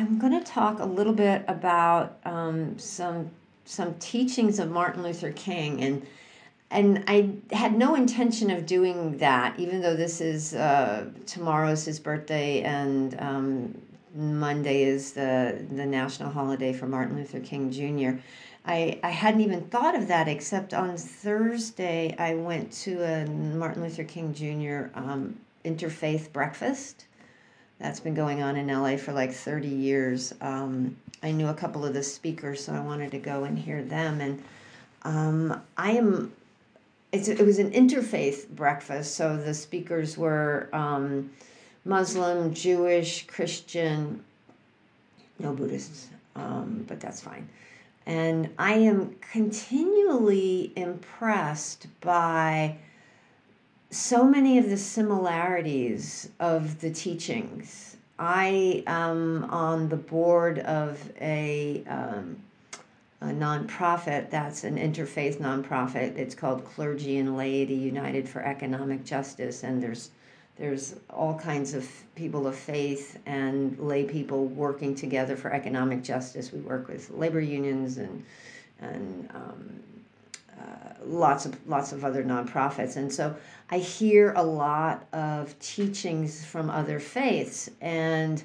I'm going to talk a little bit about um, some some teachings of Martin Luther King and and I had no intention of doing that, even though this is uh, tomorrow's his birthday and um, Monday is the the national holiday for Martin Luther King Jr. I, I hadn't even thought of that except on Thursday I went to a Martin Luther King Jr. Um, interfaith breakfast. That's been going on in LA for like 30 years. Um, I knew a couple of the speakers, so I wanted to go and hear them. And um, I am, it was an interfaith breakfast, so the speakers were um, Muslim, Jewish, Christian, no Buddhists, um, but that's fine. And I am continually impressed by so many of the similarities of the teachings. I am on the board of a, um, a nonprofit that's an interfaith nonprofit. It's called Clergy and Laity United for Economic Justice, and there's there's all kinds of people of faith and lay people working together for economic justice. We work with labor unions and and um, lots of lots of other nonprofits, and so I hear a lot of teachings from other faiths and.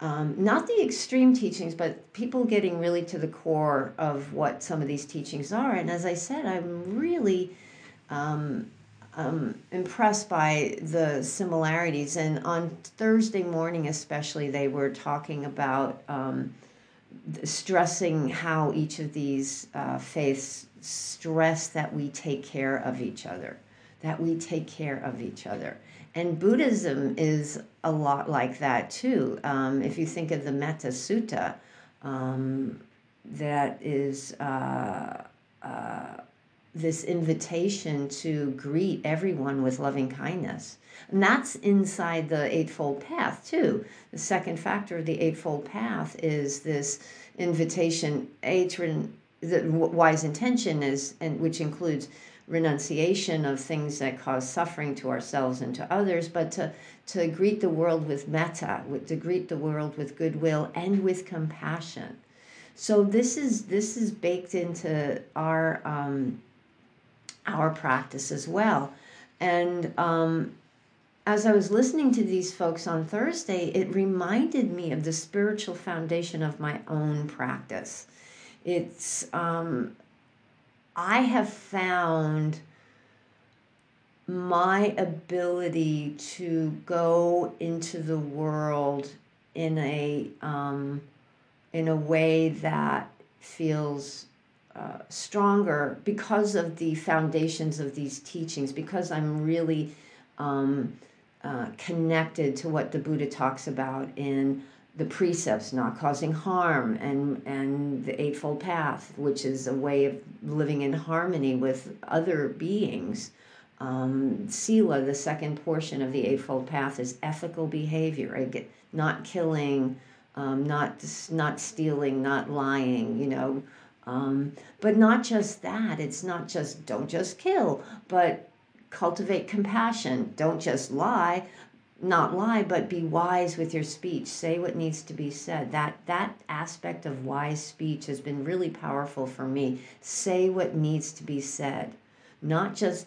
Um, not the extreme teachings, but people getting really to the core of what some of these teachings are. And as I said, I'm really um, um, impressed by the similarities. And on Thursday morning, especially, they were talking about um, stressing how each of these uh, faiths stress that we take care of each other, that we take care of each other. And Buddhism is a lot like that too. Um, if you think of the Metta Sutta, um, that is. Uh, uh, this invitation to greet everyone with loving kindness. And that's inside the Eightfold Path, too. The second factor of the Eightfold Path is this invitation, A, to the wise intention is, and which includes renunciation of things that cause suffering to ourselves and to others, but to, to greet the world with metta, to greet the world with goodwill and with compassion. So this is this is baked into our um, our practice as well. And um, as I was listening to these folks on Thursday, it reminded me of the spiritual foundation of my own practice. It's, um, I have found my ability to go into the world in a um, in a way that feels uh, stronger because of the foundations of these teachings, because I'm really um, uh, connected to what the Buddha talks about in the precepts, not causing harm, and, and the Eightfold Path, which is a way of living in harmony with other beings. Um, Sila, the second portion of the Eightfold Path, is ethical behavior, not killing, um, not not stealing, not lying. You know, um, but not just that, it's not just don't just kill, but cultivate compassion. Don't just lie, not lie, but be wise with your speech. Say what needs to be said. That that aspect of wise speech has been really powerful for me. Say what needs to be said, not just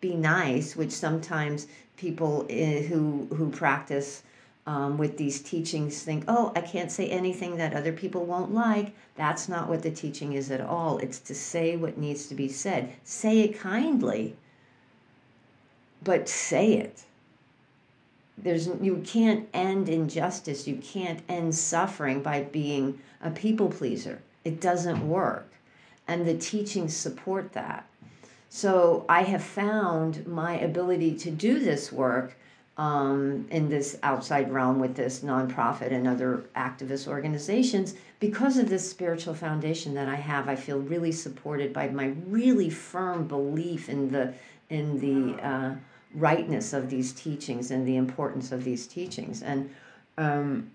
be nice, which sometimes people eh, who who practice um, with these teachings think, oh, I can't say anything that other people won't like. That's not what the teaching is at all. It's to say what needs to be said. Say it kindly, but say it. There's, you can't end injustice. You can't end suffering by being a people pleaser. It doesn't work. And the teachings support that. So I have found my ability to do this work um, in this outside realm with this nonprofit and other activist organizations because of this spiritual foundation that I have. I feel really supported by my really firm belief in the in the uh, rightness of these teachings and the importance of these teachings. And um,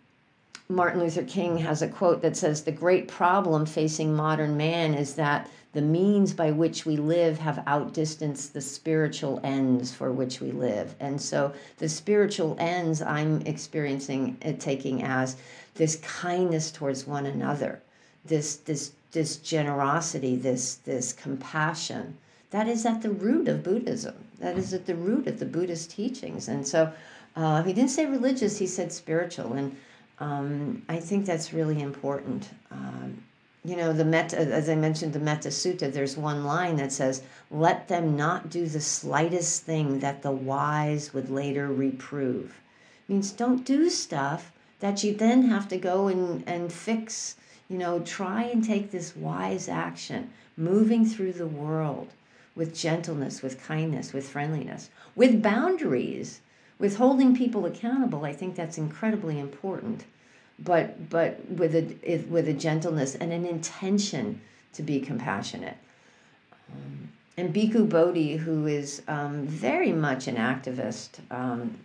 Martin Luther King has a quote that says, "The great problem facing modern man is that." the means by which we live have outdistanced the spiritual ends for which we live. And so the spiritual ends I'm experiencing it taking as this kindness towards one another, this this this generosity, this this compassion. That is at the root of Buddhism. That is at the root of the Buddhist teachings. And so uh, he didn't say religious, he said spiritual. And um, I think that's really important. Um, you know, the Metta, as I mentioned, the Metta Sutta, there's one line that says, Let them not do the slightest thing that the wise would later reprove. It means don't do stuff that you then have to go and, and fix. You know, try and take this wise action, moving through the world with gentleness, with kindness, with friendliness, with boundaries, with holding people accountable. I think that's incredibly important but but with a with a gentleness and an intention to be compassionate. Um, and Bhikkhu Bodhi, who is um, very much an activist, um,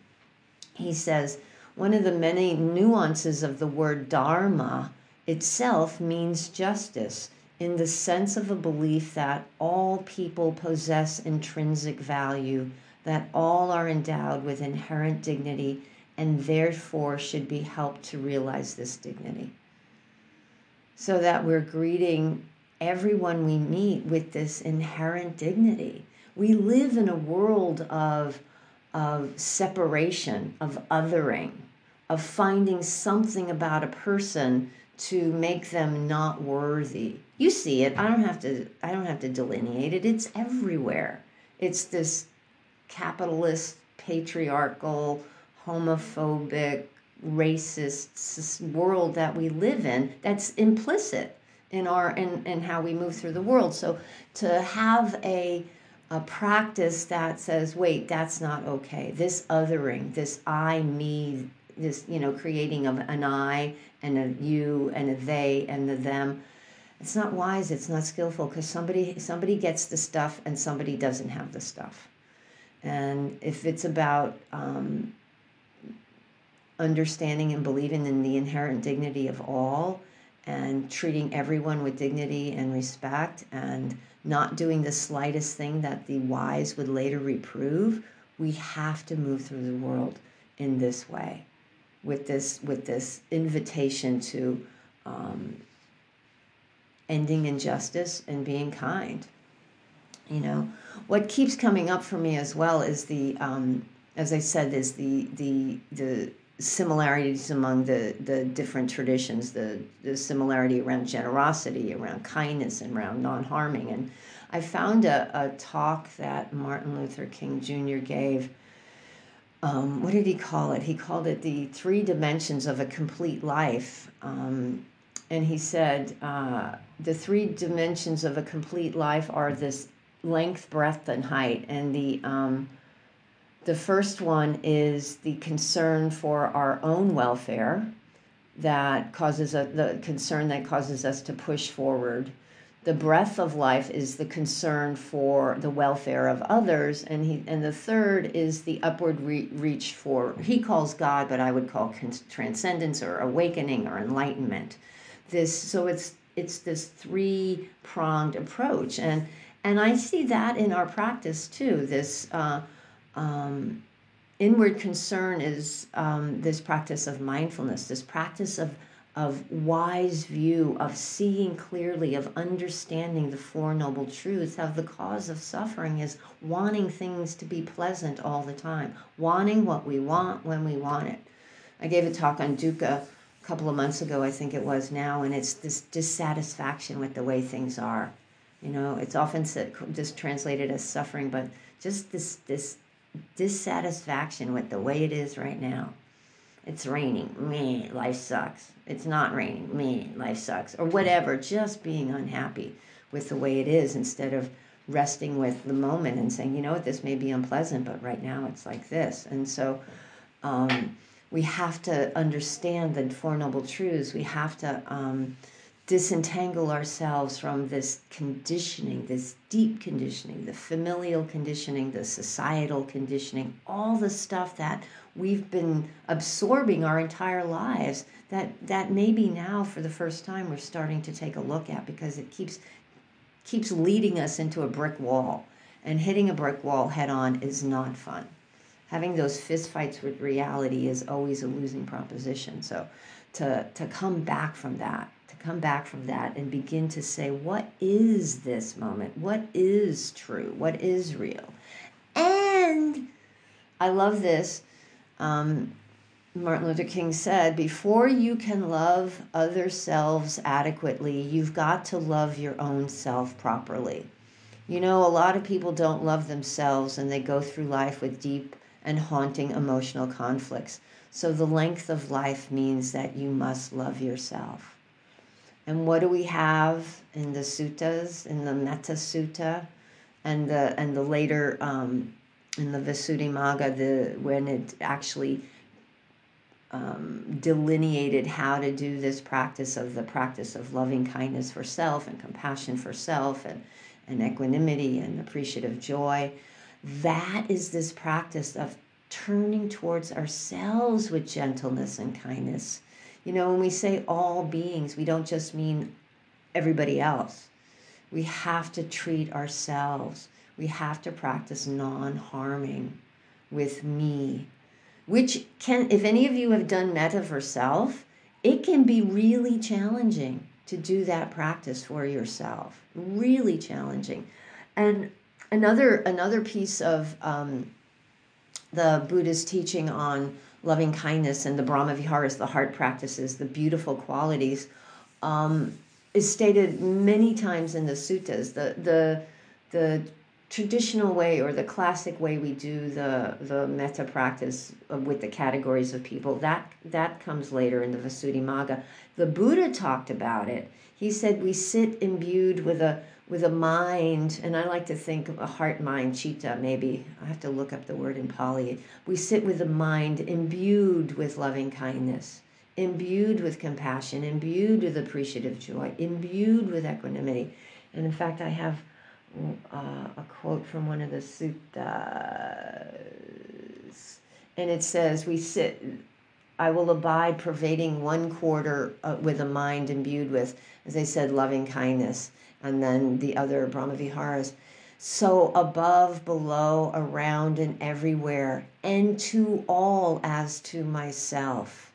he says one of the many nuances of the word dharma itself means justice in the sense of a belief that all people possess intrinsic value, that all are endowed with inherent dignity and therefore should be helped to realize this dignity. So that we're greeting everyone we meet with this inherent dignity. We live in a world of, of separation, of othering, of finding something about a person to make them not worthy. You see it. I don't have to I don't have to delineate it. It's everywhere. It's this capitalist patriarchal homophobic, racist world that we live in that's implicit in our in, in how we move through the world. So to have a a practice that says, wait, that's not okay. This othering, this I, me, this, you know, creating of an I and a you and a they and the them. It's not wise, it's not skillful because somebody somebody gets the stuff and somebody doesn't have the stuff. And if it's about um, understanding and believing in the inherent dignity of all and treating everyone with dignity and respect and not doing the slightest thing that the wise would later reprove we have to move through the world in this way with this with this invitation to um, ending injustice and being kind you know what keeps coming up for me as well is the um, as i said is the the the similarities among the, the different traditions, the, the similarity around generosity, around kindness, and around non harming. And I found a, a talk that Martin Luther King Jr. gave. Um, what did he call it? He called it the three dimensions of a complete life. Um, and he said uh, the three dimensions of a complete life are this length, breadth, and height. And the um, the first one is the concern for our own welfare that causes a, the concern that causes us to push forward. The breath of life is the concern for the welfare of others, and he and the third is the upward re- reach for he calls God, but I would call transcendence or awakening or enlightenment. This so it's it's this three pronged approach, and and I see that in our practice too. This. Uh, um, inward concern is um, this practice of mindfulness, this practice of of wise view, of seeing clearly, of understanding the Four Noble Truths, of the cause of suffering is wanting things to be pleasant all the time, wanting what we want when we want it. I gave a talk on dukkha a couple of months ago, I think it was now, and it's this dissatisfaction with the way things are. You know, it's often just translated as suffering, but just this this dissatisfaction with the way it is right now. It's raining, me, life sucks. It's not raining, me, life sucks. Or whatever, just being unhappy with the way it is instead of resting with the moment and saying, you know what, this may be unpleasant, but right now it's like this. And so um, we have to understand the Four Noble Truths. We have to um, disentangle ourselves from this conditioning, this deep conditioning, the familial conditioning, the societal conditioning, all the stuff that we've been absorbing our entire lives that that maybe now for the first time we're starting to take a look at because it keeps keeps leading us into a brick wall. And hitting a brick wall head on is not fun. Having those fistfights with reality is always a losing proposition. So to, to come back from that, to come back from that and begin to say, what is this moment? What is true? What is real? And I love this. Um, Martin Luther King said, before you can love other selves adequately, you've got to love your own self properly. You know, a lot of people don't love themselves and they go through life with deep and haunting emotional conflicts. So the length of life means that you must love yourself. And what do we have in the suttas, in the Metta Sutta, and the and the later um, in the Visuddhimagga, the when it actually um, delineated how to do this practice of the practice of loving kindness for self and compassion for self and, and equanimity and appreciative joy. That is this practice of turning towards ourselves with gentleness and kindness. You know, when we say all beings, we don't just mean everybody else. We have to treat ourselves. We have to practice non harming with me, which can, if any of you have done metta for self, it can be really challenging to do that practice for yourself. Really challenging. And another another piece of um, the Buddha's teaching on loving kindness and the Brahma Viharas, the heart practices, the beautiful qualities, um, is stated many times in the suttas. The the the traditional way or the classic way we do the the metta practice uh, with the categories of people that that comes later in the Visuddhimagga. The Buddha talked about it. He said we sit imbued with a with a mind, and I like to think of a heart mind, chitta, maybe. I have to look up the word in Pali. We sit with a mind imbued with loving kindness, imbued with compassion, imbued with appreciative joy, imbued with equanimity. And in fact, I have uh, a quote from one of the suttas, and it says, We sit. I will abide pervading one quarter uh, with a mind imbued with, as I said, loving kindness and then the other Brahmaviharas. So above, below, around, and everywhere, and to all as to myself.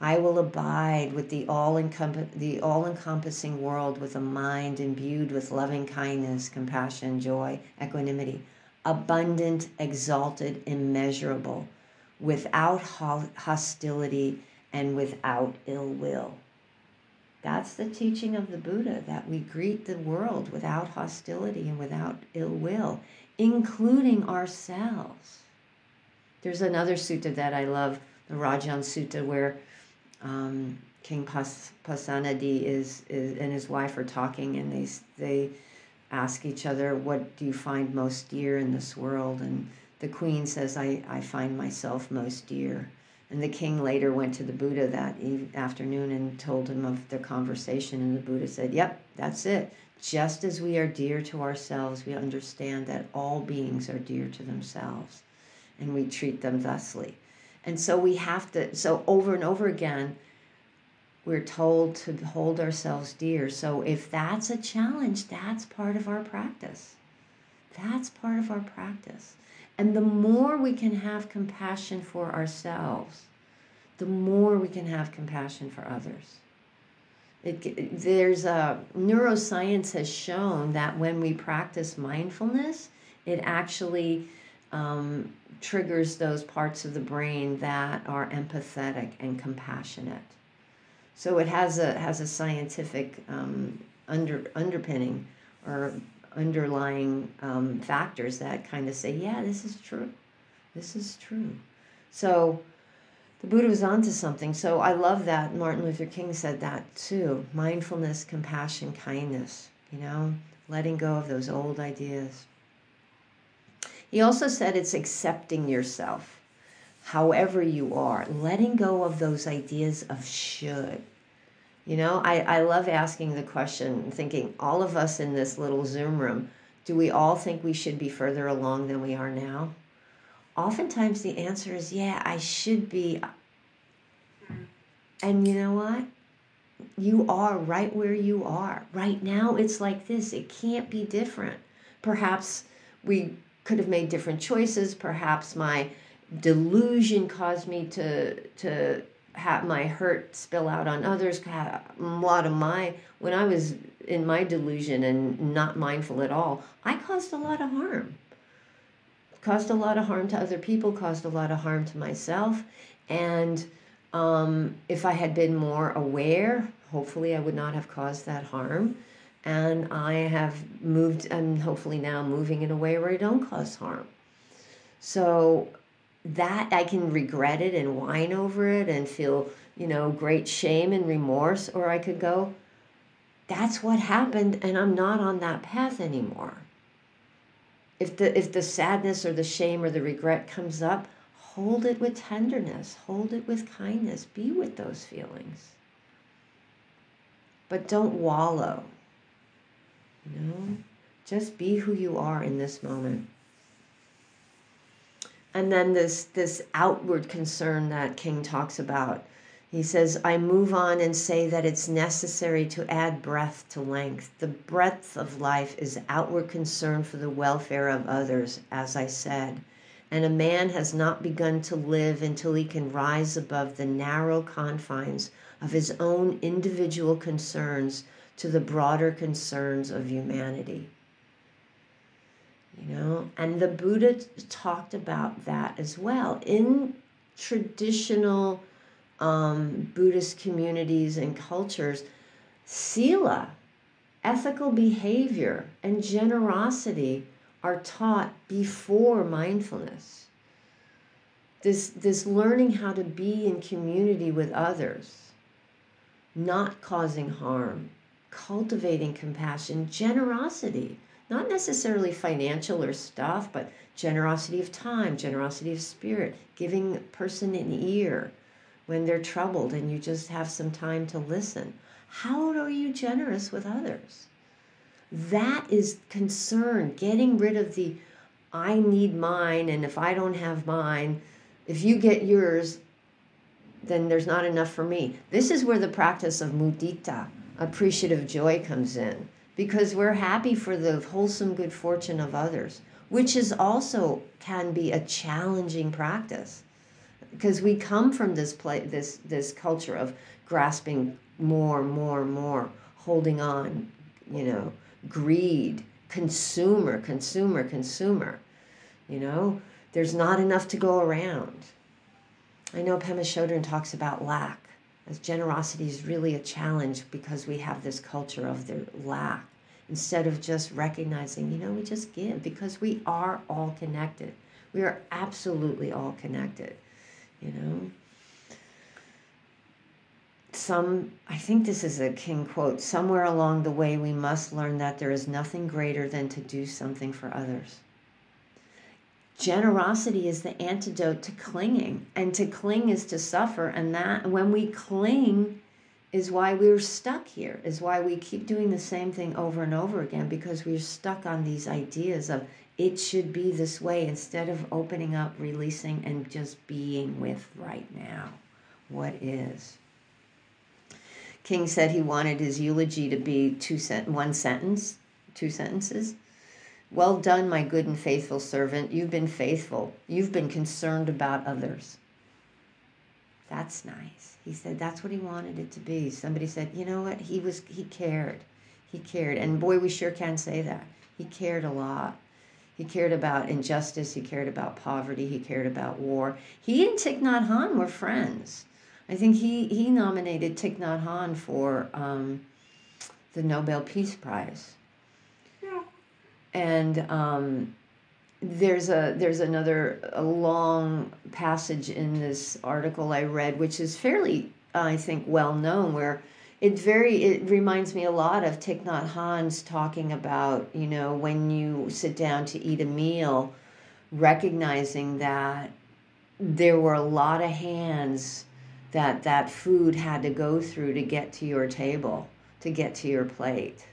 I will abide with the all the all encompassing world with a mind imbued with loving kindness, compassion, joy, equanimity, abundant, exalted, immeasurable, without hostility and without ill will. That's the teaching of the Buddha that we greet the world without hostility and without ill will, including ourselves. There's another sutta that I love, the Rajan Sutta, where um, King Pas- Pasenadi is, is and his wife are talking, and they they ask each other, "What do you find most dear in this world?" And the queen says, "I I find myself most dear." And the king later went to the Buddha that afternoon and told him of the conversation. And the Buddha said, Yep, that's it. Just as we are dear to ourselves, we understand that all beings are dear to themselves and we treat them thusly. And so we have to, so over and over again, we're told to hold ourselves dear. So if that's a challenge, that's part of our practice. That's part of our practice. And the more we can have compassion for ourselves, the more we can have compassion for others. It, there's a neuroscience has shown that when we practice mindfulness, it actually um, triggers those parts of the brain that are empathetic and compassionate. So it has a has a scientific um, under underpinning or underlying um, factors that kind of say, yeah, this is true. This is true. So the Buddha was onto something. So I love that. Martin Luther King said that too mindfulness, compassion, kindness, you know, letting go of those old ideas. He also said it's accepting yourself, however you are, letting go of those ideas of should you know, I, I love asking the question, thinking all of us in this little Zoom room, do we all think we should be further along than we are now? Oftentimes the answer is, yeah, I should be. And you know what? You are right where you are. Right now, it's like this. It can't be different. Perhaps we could have made different choices. Perhaps my delusion caused me to to have my hurt spill out on others. A lot of my when I was in my delusion and not mindful at all, I caused a lot of harm. Caused a lot of harm to other people. Caused a lot of harm to myself. And um, if I had been more aware, hopefully I would not have caused that harm. And I have moved, and hopefully now moving in a way where I don't cause harm. So that I can regret it and whine over it and feel, you know, great shame and remorse, or I could go, that's what happened, and I'm not on that path anymore. If the if the sadness or the shame or the regret comes up, hold it with tenderness, hold it with kindness, be with those feelings. But don't wallow. You know? Just be who you are in this moment. And then this this outward concern that king talks about. He says i move on and say that it's necessary to add breadth to length. The breadth of life is outward concern for the welfare of others as i said. And a man has not begun to live until he can rise above the narrow confines of his own individual concerns to the broader concerns of humanity. You know? And the buddha talked about that as well. In traditional um, buddhist communities and cultures sila ethical behavior and generosity are taught before mindfulness. This this learning how to be in community with others not causing harm cultivating compassion generosity not necessarily financial or stuff, but generosity of time, generosity of spirit, giving a person an ear when they're troubled and you just have some time to listen. How are you generous with others? That is concern, getting rid of the I need mine, and if I don't have mine, if you get yours, then there's not enough for me. This is where the practice of mudita, appreciative joy, comes in because we're happy for the wholesome good fortune of others, which is also can be a challenging practice because we come from this play this this culture of grasping more, more, more, holding on, you know, greed, consumer, consumer, consumer. You know, there's not enough to go around. I know Pema Chodron talks about lack as generosity is really a challenge because we have this culture of the lack instead of just recognizing, you know, we just give because we are all connected. We are absolutely all connected, you know. Some, I think this is a King quote somewhere along the way, we must learn that there is nothing greater than to do something for others. Generosity is the antidote to clinging, and to cling is to suffer. And that when we cling, is why we're stuck here, is why we keep doing the same thing over and over again because we're stuck on these ideas of it should be this way instead of opening up, releasing, and just being with right now what is. King said he wanted his eulogy to be two sent- one sentence, two sentences. Well done, my good and faithful servant. You've been faithful. You've been concerned about others. That's nice. He said that's what he wanted it to be. Somebody said, you know what? He was he cared. He cared. And boy, we sure can say that. He cared a lot. He cared about injustice. He cared about poverty. He cared about war. He and Thich Nhat Hanh were friends. I think he, he nominated Thich Nhat Hanh for um, the Nobel Peace Prize. And um, there's a there's another a long passage in this article I read, which is fairly I think well known, where it very it reminds me a lot of Thich Nhat Hanh's talking about you know when you sit down to eat a meal, recognizing that there were a lot of hands that that food had to go through to get to your table, to get to your plate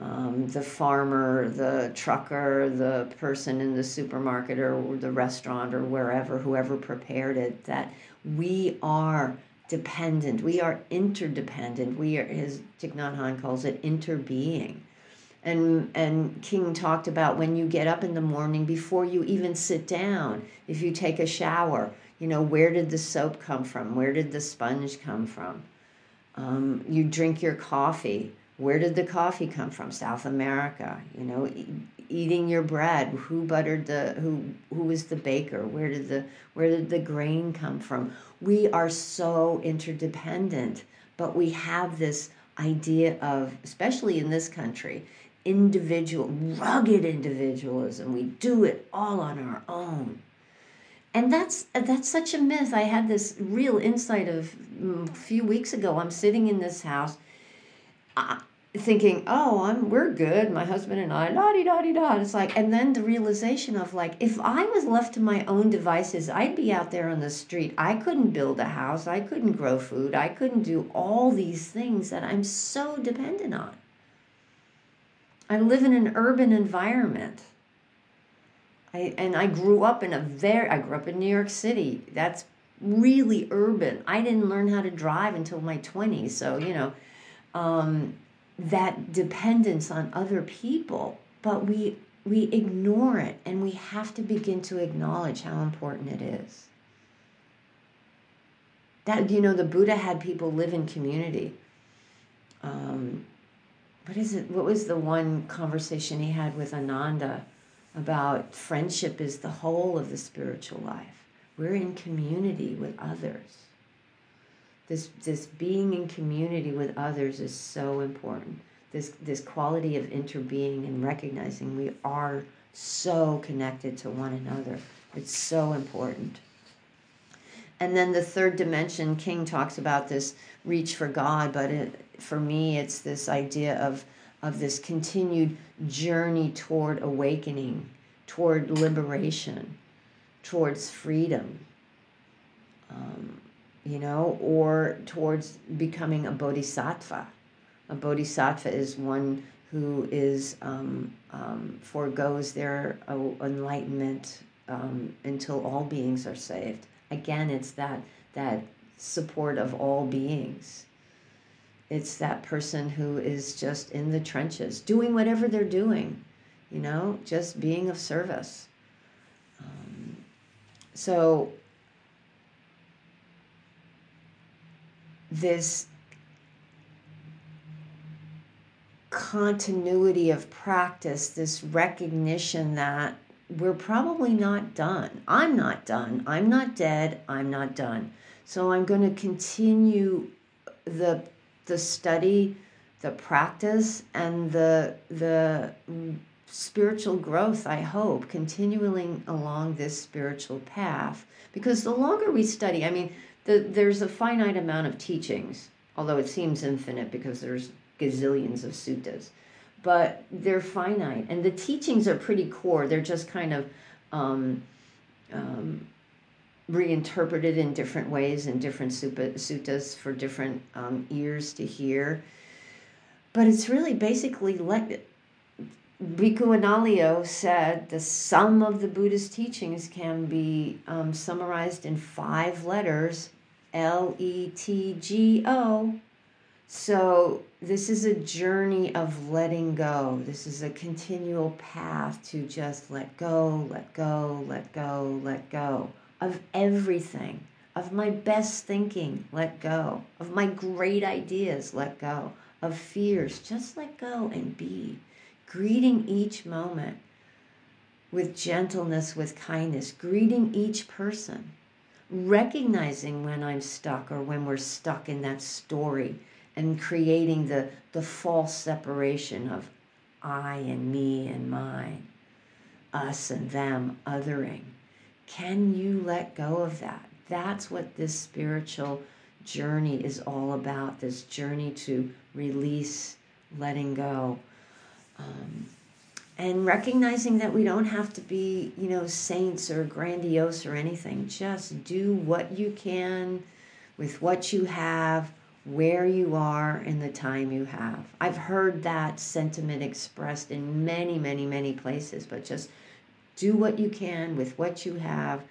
um, the farmer, the trucker, the person in the supermarket or the restaurant or wherever, whoever prepared it, that we are dependent. We are interdependent. We are, as Thich Nhat Hanh calls it, interbeing. And, and King talked about when you get up in the morning before you even sit down, if you take a shower, you know, where did the soap come from? Where did the sponge come from? Um, you drink your coffee. Where did the coffee come from? South America. You know, e- eating your bread. Who buttered the? Who who was the baker? Where did the where did the grain come from? We are so interdependent, but we have this idea of, especially in this country, individual, rugged individualism. We do it all on our own and that's that's such a myth. I had this real insight of mm, a few weeks ago. I'm sitting in this house, uh, thinking, "Oh, I'm we're good." My husband and I, da di da di da. It's like, and then the realization of like, if I was left to my own devices, I'd be out there on the street. I couldn't build a house. I couldn't grow food. I couldn't do all these things that I'm so dependent on. I live in an urban environment I, and I grew up in a very, I grew up in New York City. That's really urban. I didn't learn how to drive until my 20s. So, you know, um, that dependence on other people, but we, we ignore it and we have to begin to acknowledge how important it is. That, you know, the Buddha had people live in community. Um, what is it? What was the one conversation he had with Ananda? about friendship is the whole of the spiritual life. We're in community with others. This, this being in community with others is so important. This, this quality of interbeing and recognizing we are so connected to one another. It's so important. And then the third dimension, King talks about this reach for God, but it, for me, it's this idea of of this continued journey toward awakening, toward liberation, towards freedom, um, you know, or towards becoming a bodhisattva. A bodhisattva is one who is um, um, foregoes their uh, enlightenment um, until all beings are saved. Again, it's that that support of all beings it's that person who is just in the trenches, doing whatever they're doing, you know, just being of service. Um, so, this continuity of practice, this recognition that we're probably not done. I'm not done. I'm not dead. I'm not done. So I'm going to continue the the study, the practice, and the the spiritual growth, I hope, continuing along this spiritual path. Because the longer we study, I mean, the, there's a finite amount of teachings, although it seems infinite because there's gazillions of suttas, but they're finite. And the teachings are pretty core. They're just kind of um, um, reinterpreted in different ways in different suttas for different um, ears to hear. But it's really basically like Bhikkhu Analayo said the sum of the Buddhist teachings can be um, summarized in five letters L E T G O. So, this is a journey of letting go. This is a continual path to just let go, let go, let go, let go of everything, of my best thinking, let go, of my great ideas, let go, of fears, just let go and be. Greeting each moment with gentleness, with kindness, greeting each person, recognizing when I'm stuck or when we're stuck in that story and creating the, the false separation of I and me and mine, us and them, othering. Can you let go of that? That's what this spiritual journey is all about this journey to release, letting go. Um, and recognizing that we don't have to be, you know, saints or grandiose or anything. Just do what you can with what you have, where you are, and the time you have. I've heard that sentiment expressed in many, many, many places, but just do what you can with what you have,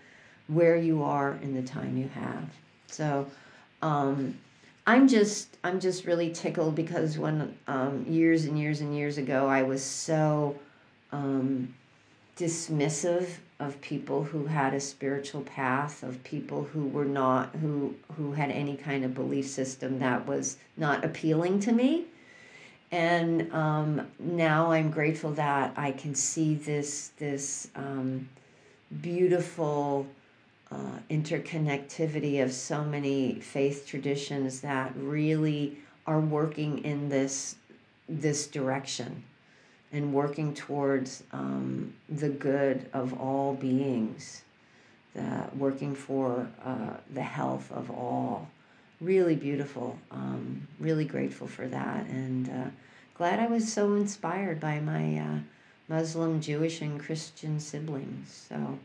where you are and the time you have. So um, I'm just I'm just really tickled because when um, years and years and years ago I was so um, dismissive of people who had a spiritual path, of people who were not who who had any kind of belief system that was not appealing to me. And um, now I'm grateful that I can see this this um, beautiful uh, interconnectivity of so many faith traditions that really are working in this this direction and working towards um, the good of all beings, the, working for uh, the health of all. Really beautiful. Um, really grateful for that, and uh, glad I was so inspired by my uh, Muslim, Jewish, and Christian siblings. So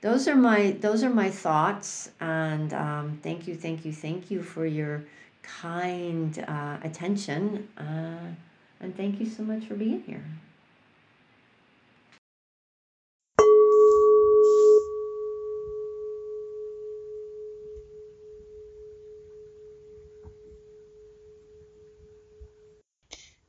those are my those are my thoughts and um, thank you thank you thank you for your kind uh, attention uh, and thank you so much for being here